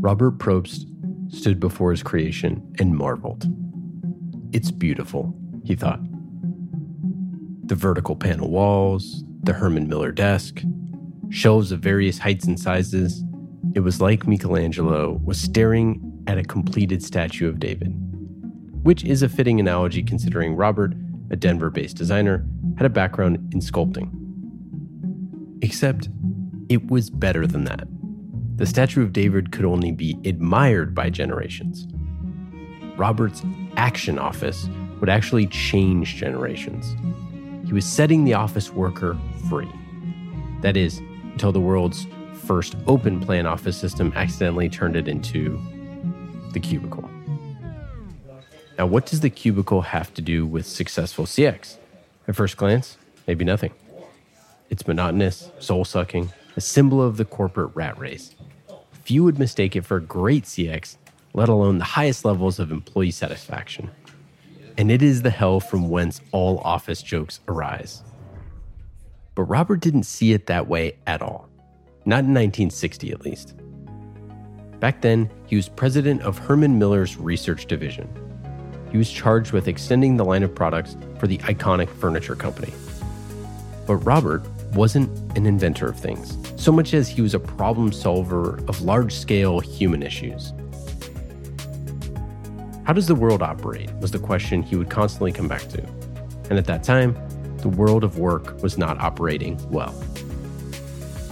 Robert Propst stood before his creation and marveled. It's beautiful, he thought. The vertical panel walls, the Herman Miller desk, shelves of various heights and sizes. It was like Michelangelo was staring at a completed statue of David, which is a fitting analogy considering Robert, a Denver based designer, had a background in sculpting. Except it was better than that. The statue of David could only be admired by generations. Robert's action office would actually change generations. He was setting the office worker free. That is, until the world's first open plan office system accidentally turned it into the cubicle. Now, what does the cubicle have to do with successful CX? At first glance, maybe nothing. It's monotonous, soul sucking, a symbol of the corporate rat race. Few would mistake it for great CX, let alone the highest levels of employee satisfaction. And it is the hell from whence all office jokes arise. But Robert didn't see it that way at all. Not in 1960, at least. Back then, he was president of Herman Miller's research division. He was charged with extending the line of products for the iconic furniture company. But Robert wasn't an inventor of things, so much as he was a problem solver of large scale human issues. How does the world operate? was the question he would constantly come back to. And at that time, the world of work was not operating well.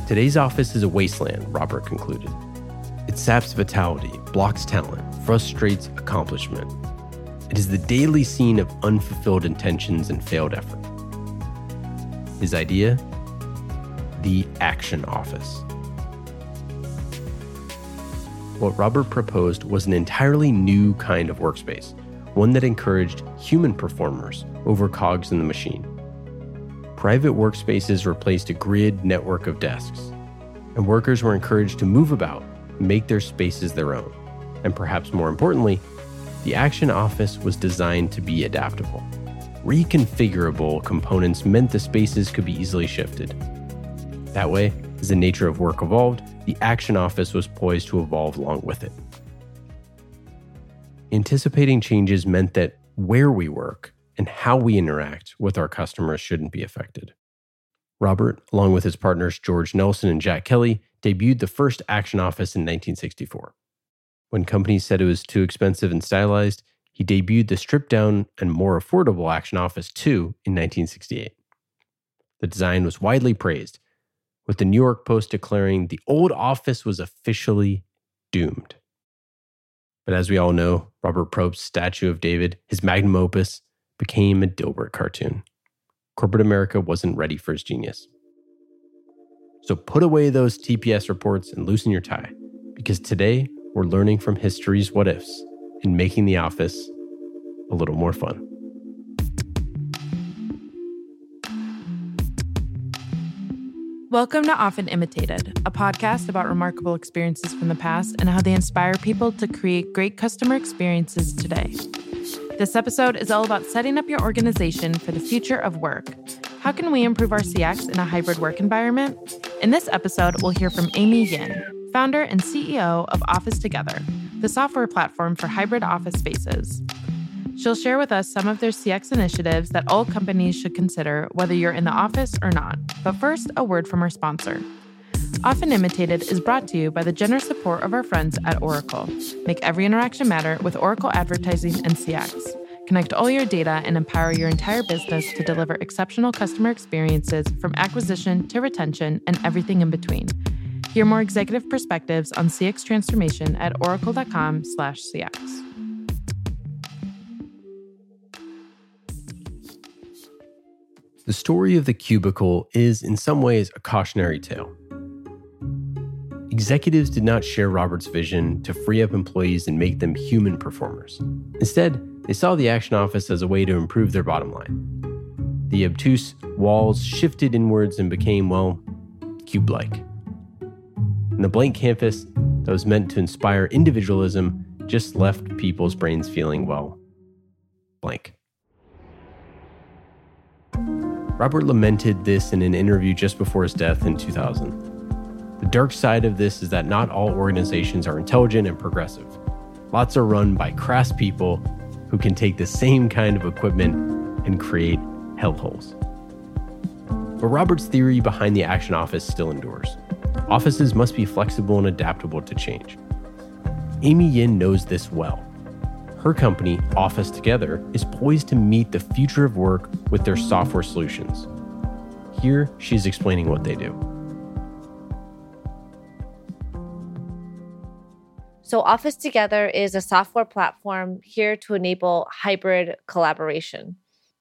Today's office is a wasteland, Robert concluded. It saps vitality, blocks talent, frustrates accomplishment. It is the daily scene of unfulfilled intentions and failed effort. His idea? The Action Office. What Robert proposed was an entirely new kind of workspace, one that encouraged human performers over cogs in the machine. Private workspaces replaced a grid network of desks, and workers were encouraged to move about, make their spaces their own. And perhaps more importantly, the Action Office was designed to be adaptable. Reconfigurable components meant the spaces could be easily shifted. That way, as the nature of work evolved, the Action Office was poised to evolve along with it. Anticipating changes meant that where we work and how we interact with our customers shouldn't be affected. Robert, along with his partners George Nelson and Jack Kelly, debuted the first Action Office in 1964. When companies said it was too expensive and stylized, he debuted the stripped down and more affordable Action Office 2 in 1968. The design was widely praised, with the New York Post declaring the old office was officially doomed. But as we all know, Robert Propst's statue of David, his magnum opus, became a Dilbert cartoon. Corporate America wasn't ready for his genius. So put away those TPS reports and loosen your tie, because today we're learning from history's what ifs and making the office a little more fun. Welcome to Often Imitated, a podcast about remarkable experiences from the past and how they inspire people to create great customer experiences today. This episode is all about setting up your organization for the future of work. How can we improve our CX in a hybrid work environment? In this episode, we'll hear from Amy Yin, founder and CEO of Office Together, the software platform for hybrid office spaces. She'll share with us some of their CX initiatives that all companies should consider, whether you're in the office or not. But first, a word from our sponsor. Often Imitated is brought to you by the generous support of our friends at Oracle. Make every interaction matter with Oracle Advertising and CX. Connect all your data and empower your entire business to deliver exceptional customer experiences from acquisition to retention and everything in between. Hear more executive perspectives on CX transformation at oracle.com/cx. The story of the cubicle is, in some ways, a cautionary tale. Executives did not share Robert's vision to free up employees and make them human performers. Instead, they saw the Action Office as a way to improve their bottom line. The obtuse walls shifted inwards and became, well, cube like. And the blank canvas that was meant to inspire individualism just left people's brains feeling, well, blank. Robert lamented this in an interview just before his death in 2000. The dark side of this is that not all organizations are intelligent and progressive. Lots are run by crass people who can take the same kind of equipment and create hellholes. But Robert's theory behind the Action Office still endures. Offices must be flexible and adaptable to change. Amy Yin knows this well. Her company, Office Together, is poised to meet the future of work with their software solutions. Here, she's explaining what they do. So, Office Together is a software platform here to enable hybrid collaboration.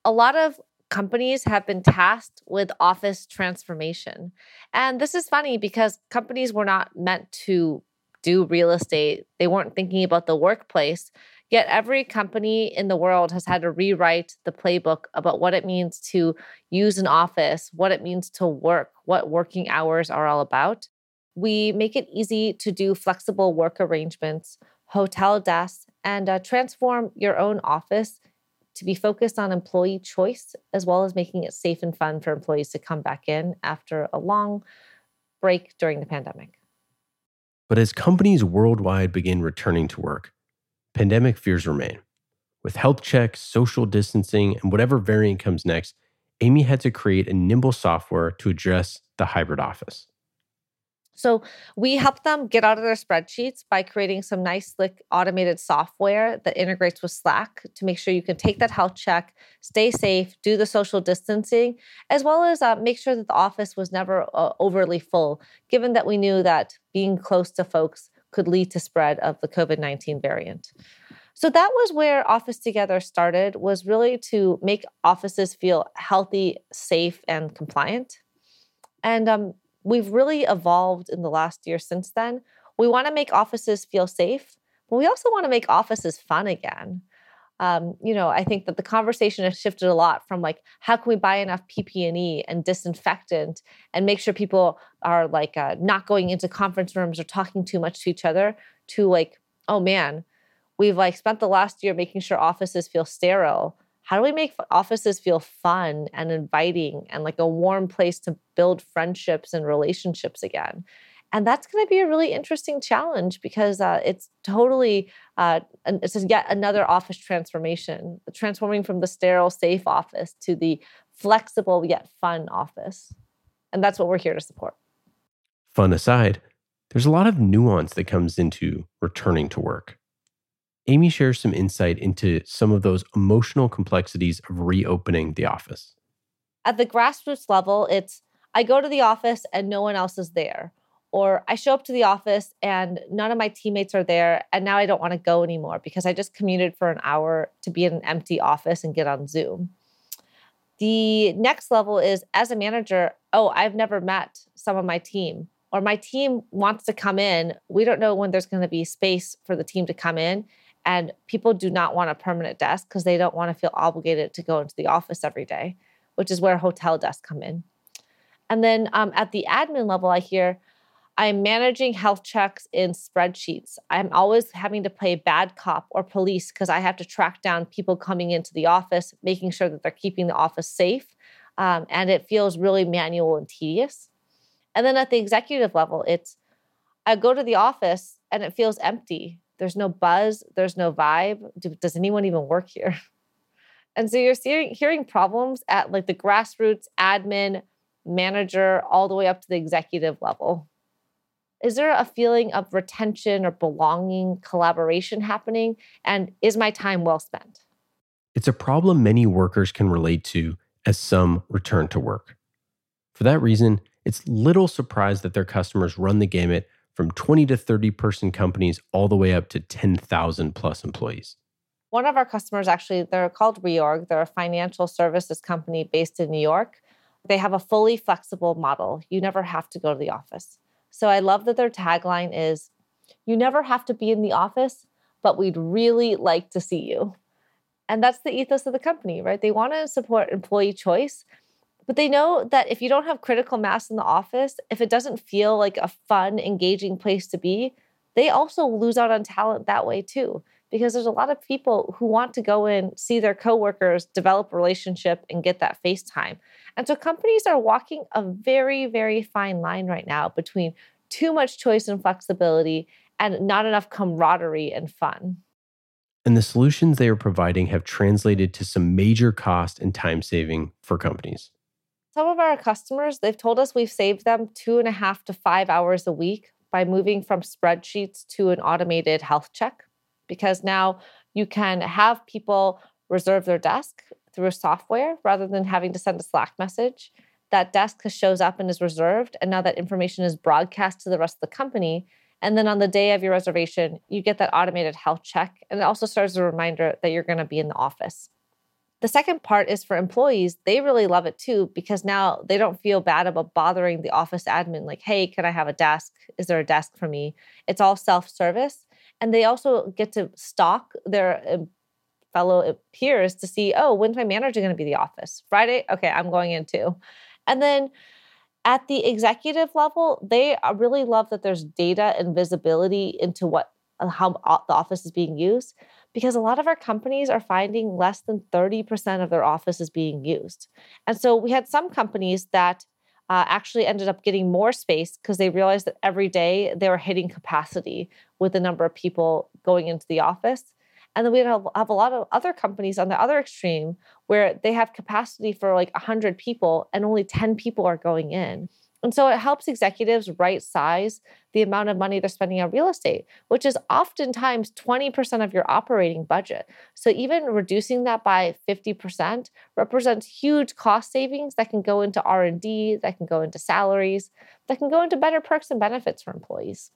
A lot of companies have been tasked with office transformation. And this is funny because companies were not meant to do real estate, they weren't thinking about the workplace. Yet every company in the world has had to rewrite the playbook about what it means to use an office, what it means to work, what working hours are all about. We make it easy to do flexible work arrangements, hotel desks, and uh, transform your own office to be focused on employee choice, as well as making it safe and fun for employees to come back in after a long break during the pandemic. But as companies worldwide begin returning to work, pandemic fears remain. With health checks, social distancing, and whatever variant comes next, Amy had to create a nimble software to address the hybrid office. So we help them get out of their spreadsheets by creating some nice, slick automated software that integrates with Slack to make sure you can take that health check, stay safe, do the social distancing, as well as uh, make sure that the office was never uh, overly full, given that we knew that being close to folks could lead to spread of the COVID-19 variant. So that was where Office Together started was really to make offices feel healthy, safe, and compliant. And um, we've really evolved in the last year since then. We want to make offices feel safe, but we also want to make offices fun again. Um, you know, I think that the conversation has shifted a lot from like, how can we buy enough PPE and disinfectant and make sure people are like uh, not going into conference rooms or talking too much to each other, to like, oh man, we've like spent the last year making sure offices feel sterile how do we make offices feel fun and inviting and like a warm place to build friendships and relationships again? And that's going to be a really interesting challenge because uh, it's totally uh, it's yet another office transformation, transforming from the sterile, safe office to the flexible yet fun office. And that's what we're here to support. Fun aside, there's a lot of nuance that comes into returning to work. Amy shares some insight into some of those emotional complexities of reopening the office. At the grassroots level, it's I go to the office and no one else is there. Or I show up to the office and none of my teammates are there. And now I don't want to go anymore because I just commuted for an hour to be in an empty office and get on Zoom. The next level is as a manager, oh, I've never met some of my team, or my team wants to come in. We don't know when there's going to be space for the team to come in. And people do not want a permanent desk because they don't want to feel obligated to go into the office every day, which is where hotel desks come in. And then um, at the admin level, I hear I'm managing health checks in spreadsheets. I'm always having to play bad cop or police because I have to track down people coming into the office, making sure that they're keeping the office safe. Um, and it feels really manual and tedious. And then at the executive level, it's I go to the office and it feels empty. There's no buzz, there's no vibe. Do, does anyone even work here? And so you're seeing, hearing problems at like the grassroots admin, manager, all the way up to the executive level. Is there a feeling of retention or belonging, collaboration happening? And is my time well spent? It's a problem many workers can relate to as some return to work. For that reason, it's little surprise that their customers run the gamut from 20 to 30 person companies all the way up to 10,000 plus employees. One of our customers, actually, they're called Reorg. They're a financial services company based in New York. They have a fully flexible model. You never have to go to the office. So I love that their tagline is You never have to be in the office, but we'd really like to see you. And that's the ethos of the company, right? They want to support employee choice, but they know that if you don't have critical mass in the office, if it doesn't feel like a fun, engaging place to be, they also lose out on talent that way too. Because there's a lot of people who want to go in, see their coworkers, develop a relationship, and get that face time. And so companies are walking a very, very fine line right now between too much choice and flexibility and not enough camaraderie and fun. And the solutions they are providing have translated to some major cost and time saving for companies. Some of our customers, they've told us we've saved them two and a half to five hours a week by moving from spreadsheets to an automated health check. Because now you can have people reserve their desk through software rather than having to send a Slack message. That desk shows up and is reserved. And now that information is broadcast to the rest of the company. And then on the day of your reservation, you get that automated health check. And it also serves as a reminder that you're going to be in the office. The second part is for employees. They really love it too because now they don't feel bad about bothering the office admin, like, hey, can I have a desk? Is there a desk for me? It's all self service. And they also get to stalk their um, fellow peers to see, oh, when's my manager going to be the office? Friday? Okay, I'm going in too. And then at the executive level, they uh, really love that there's data and visibility into what uh, how the office is being used because a lot of our companies are finding less than 30% of their office is being used. And so we had some companies that uh, actually ended up getting more space because they realized that every day they were hitting capacity with the number of people going into the office. And then we have, have a lot of other companies on the other extreme where they have capacity for like 100 people and only 10 people are going in. And so it helps executives right size the amount of money they're spending on real estate, which is oftentimes 20% of your operating budget. So even reducing that by 50% represents huge cost savings that can go into R&D, that can go into salaries, that can go into better perks and benefits for employees.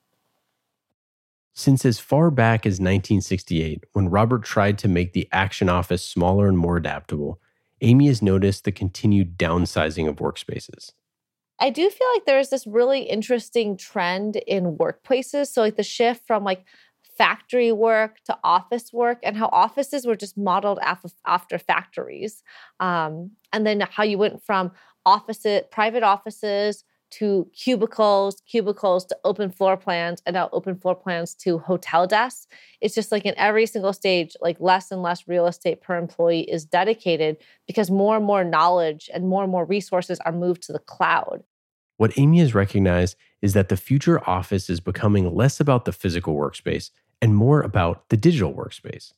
Since as far back as 1968, when Robert tried to make the action office smaller and more adaptable, Amy has noticed the continued downsizing of workspaces. I do feel like there's this really interesting trend in workplaces. So, like the shift from like factory work to office work, and how offices were just modeled after factories. Um, and then how you went from office, private offices to cubicles, cubicles to open floor plans, and now open floor plans to hotel desks. It's just like in every single stage, like less and less real estate per employee is dedicated because more and more knowledge and more and more resources are moved to the cloud. What Amy has recognized is that the future office is becoming less about the physical workspace and more about the digital workspace.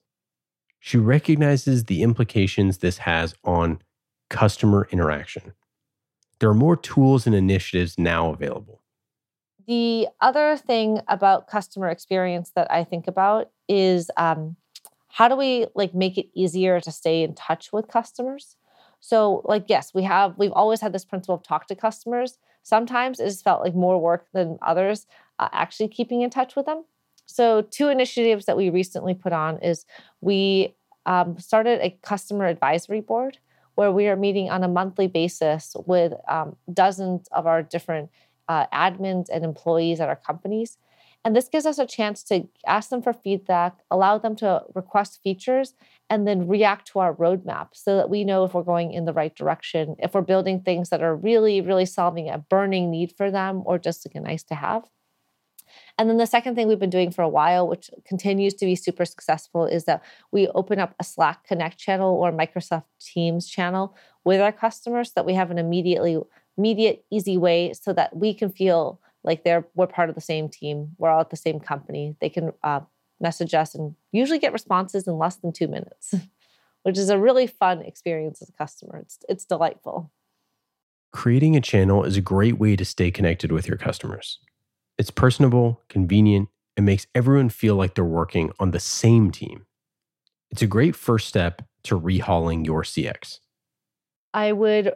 She recognizes the implications this has on customer interaction there are more tools and initiatives now available. The other thing about customer experience that I think about is um, how do we like make it easier to stay in touch with customers? So, like, yes, we have we've always had this principle of talk to customers. Sometimes it has felt like more work than others uh, actually keeping in touch with them. So, two initiatives that we recently put on is we um, started a customer advisory board where we are meeting on a monthly basis with um, dozens of our different uh, admins and employees at our companies. And this gives us a chance to ask them for feedback, allow them to request features, and then react to our roadmap so that we know if we're going in the right direction, if we're building things that are really, really solving a burning need for them or just like a nice to have. And then the second thing we've been doing for a while, which continues to be super successful, is that we open up a Slack Connect channel or Microsoft Teams channel with our customers so that we have an immediately immediate, easy way so that we can feel like they're we're part of the same team. We're all at the same company. They can uh, message us and usually get responses in less than two minutes, which is a really fun experience as a customer. It's it's delightful. Creating a channel is a great way to stay connected with your customers. It's personable, convenient, and makes everyone feel like they're working on the same team. It's a great first step to rehauling your CX. I would,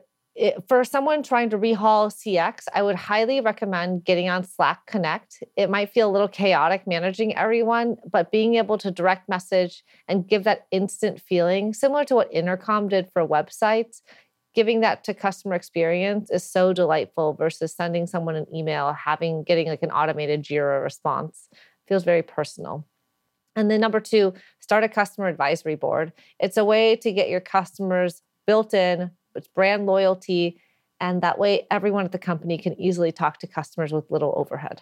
for someone trying to rehaul CX, I would highly recommend getting on Slack Connect. It might feel a little chaotic managing everyone, but being able to direct message and give that instant feeling, similar to what Intercom did for websites, giving that to customer experience is so delightful versus sending someone an email, having getting like an automated Jira response feels very personal. And then number two, start a customer advisory board. It's a way to get your customers built in, it's brand loyalty, and that way everyone at the company can easily talk to customers with little overhead.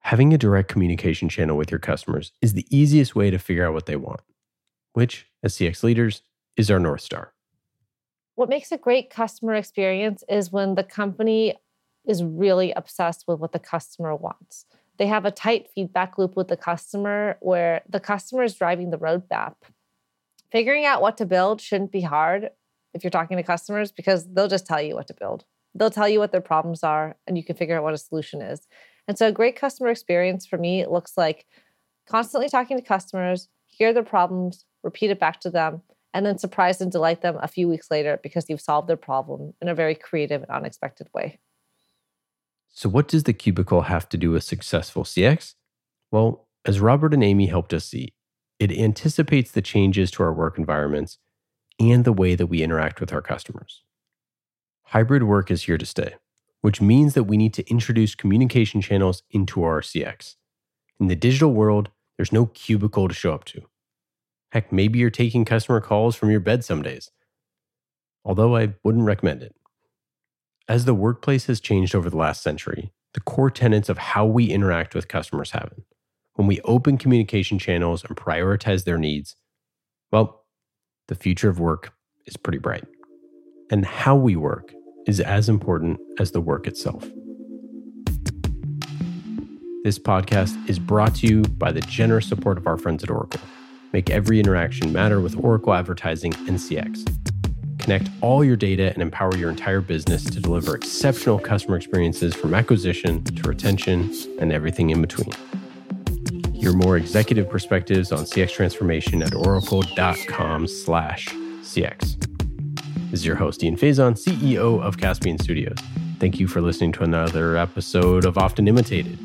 Having a direct communication channel with your customers is the easiest way to figure out what they want, which, as CX leaders, is our North Star. What makes a great customer experience is when the company is really obsessed with what the customer wants. They have a tight feedback loop with the customer where the customer is driving the roadmap. Figuring out what to build shouldn't be hard if you're talking to customers because they'll just tell you what to build. They'll tell you what their problems are and you can figure out what a solution is. And so a great customer experience for me looks like constantly talking to customers, hear their problems, repeat it back to them, and then surprise and delight them a few weeks later because you've solved their problem in a very creative and unexpected way. So, what does the cubicle have to do with successful CX? Well, as Robert and Amy helped us see, it anticipates the changes to our work environments and the way that we interact with our customers. Hybrid work is here to stay, which means that we need to introduce communication channels into our CX. In the digital world, there's no cubicle to show up to. Heck, maybe you're taking customer calls from your bed some days, although I wouldn't recommend it. As the workplace has changed over the last century, the core tenets of how we interact with customers haven't. When we open communication channels and prioritize their needs, well, the future of work is pretty bright. And how we work is as important as the work itself. This podcast is brought to you by the generous support of our friends at Oracle. Make every interaction matter with Oracle Advertising and CX. Connect all your data and empower your entire business to deliver exceptional customer experiences from acquisition to retention and everything in between. Hear more executive perspectives on CX transformation at oracle.com slash CX. This is your host, Ian Faison, CEO of Caspian Studios. Thank you for listening to another episode of Often Imitated.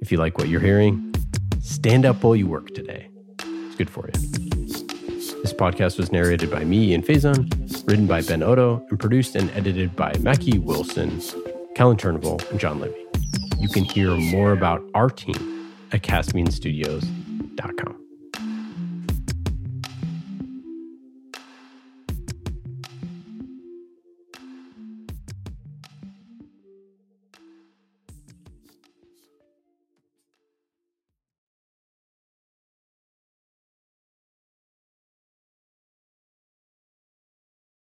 If you like what you're hearing, stand up while you work today. Good for you. This podcast was narrated by me, Ian Faison, written by Ben Odo, and produced and edited by Mackie Wilson, Kellen Turnbull, and John Libby. You can hear more about our team at CaspianStudios.com.